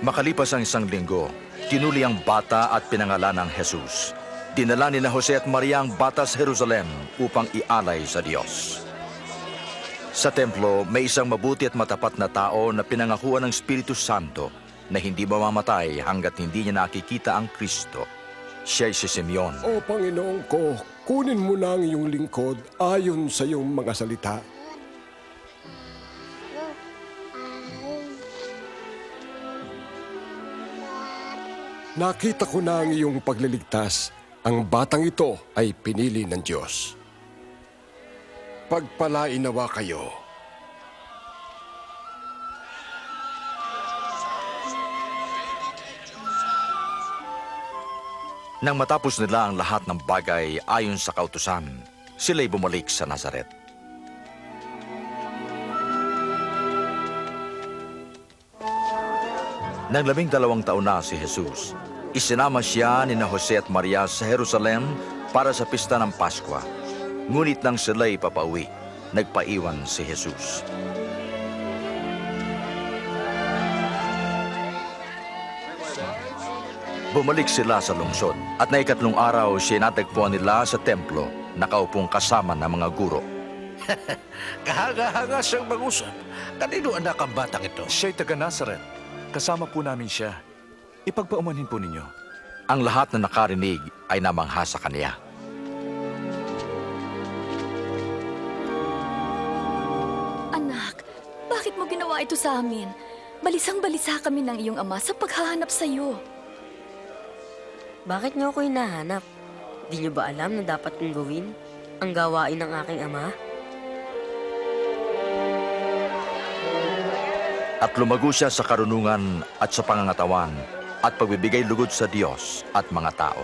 Makalipas ang isang linggo, tinuli ang bata at pinangalan ng Jesus. Dinala ni na Jose at Maria ang bata sa Jerusalem upang ialay sa Diyos. Sa templo, may isang mabuti at matapat na tao na pinangakuan ng Espiritu Santo na hindi mamamatay hanggat hindi niya nakikita ang Kristo. Siya'y si Simeon. O Panginoon ko, kunin mo na ang iyong lingkod ayon sa iyong mga salita. Nakita ko na ang iyong pagliligtas. Ang batang ito ay pinili ng Diyos. Pagpalain nawa kayo. Nang matapos nila ang lahat ng bagay ayon sa kautusan, sila'y bumalik sa Nazaret. Nang labing dalawang taon na si Jesus, isinama siya ni na Jose at Maria sa Jerusalem para sa pista ng Paskwa. Ngunit nang sila'y papauwi, nagpaiwan si Jesus. Bumalik sila sa lungsod at na ikatlong araw siya natagpuan nila sa templo nakaupong kasama ng mga guro. Kahanga-hanga siyang mag-usap. Kanino anak ang batang ito? Siya'y taga Nazaret. Kasama po namin siya. Ipagpaumanhin po ninyo. Ang lahat na nakarinig ay namangha sa kanya. Anak, bakit mo ginawa ito sa amin? Balisang-balisa kami ng iyong ama sa paghahanap sa iyo. Bakit niyo ako hinahanap? Di niyo ba alam na dapat kong gawin ang gawain ng aking ama? At lumago siya sa karunungan at sa pangangatawan at pagbibigay lugod sa Diyos at mga tao.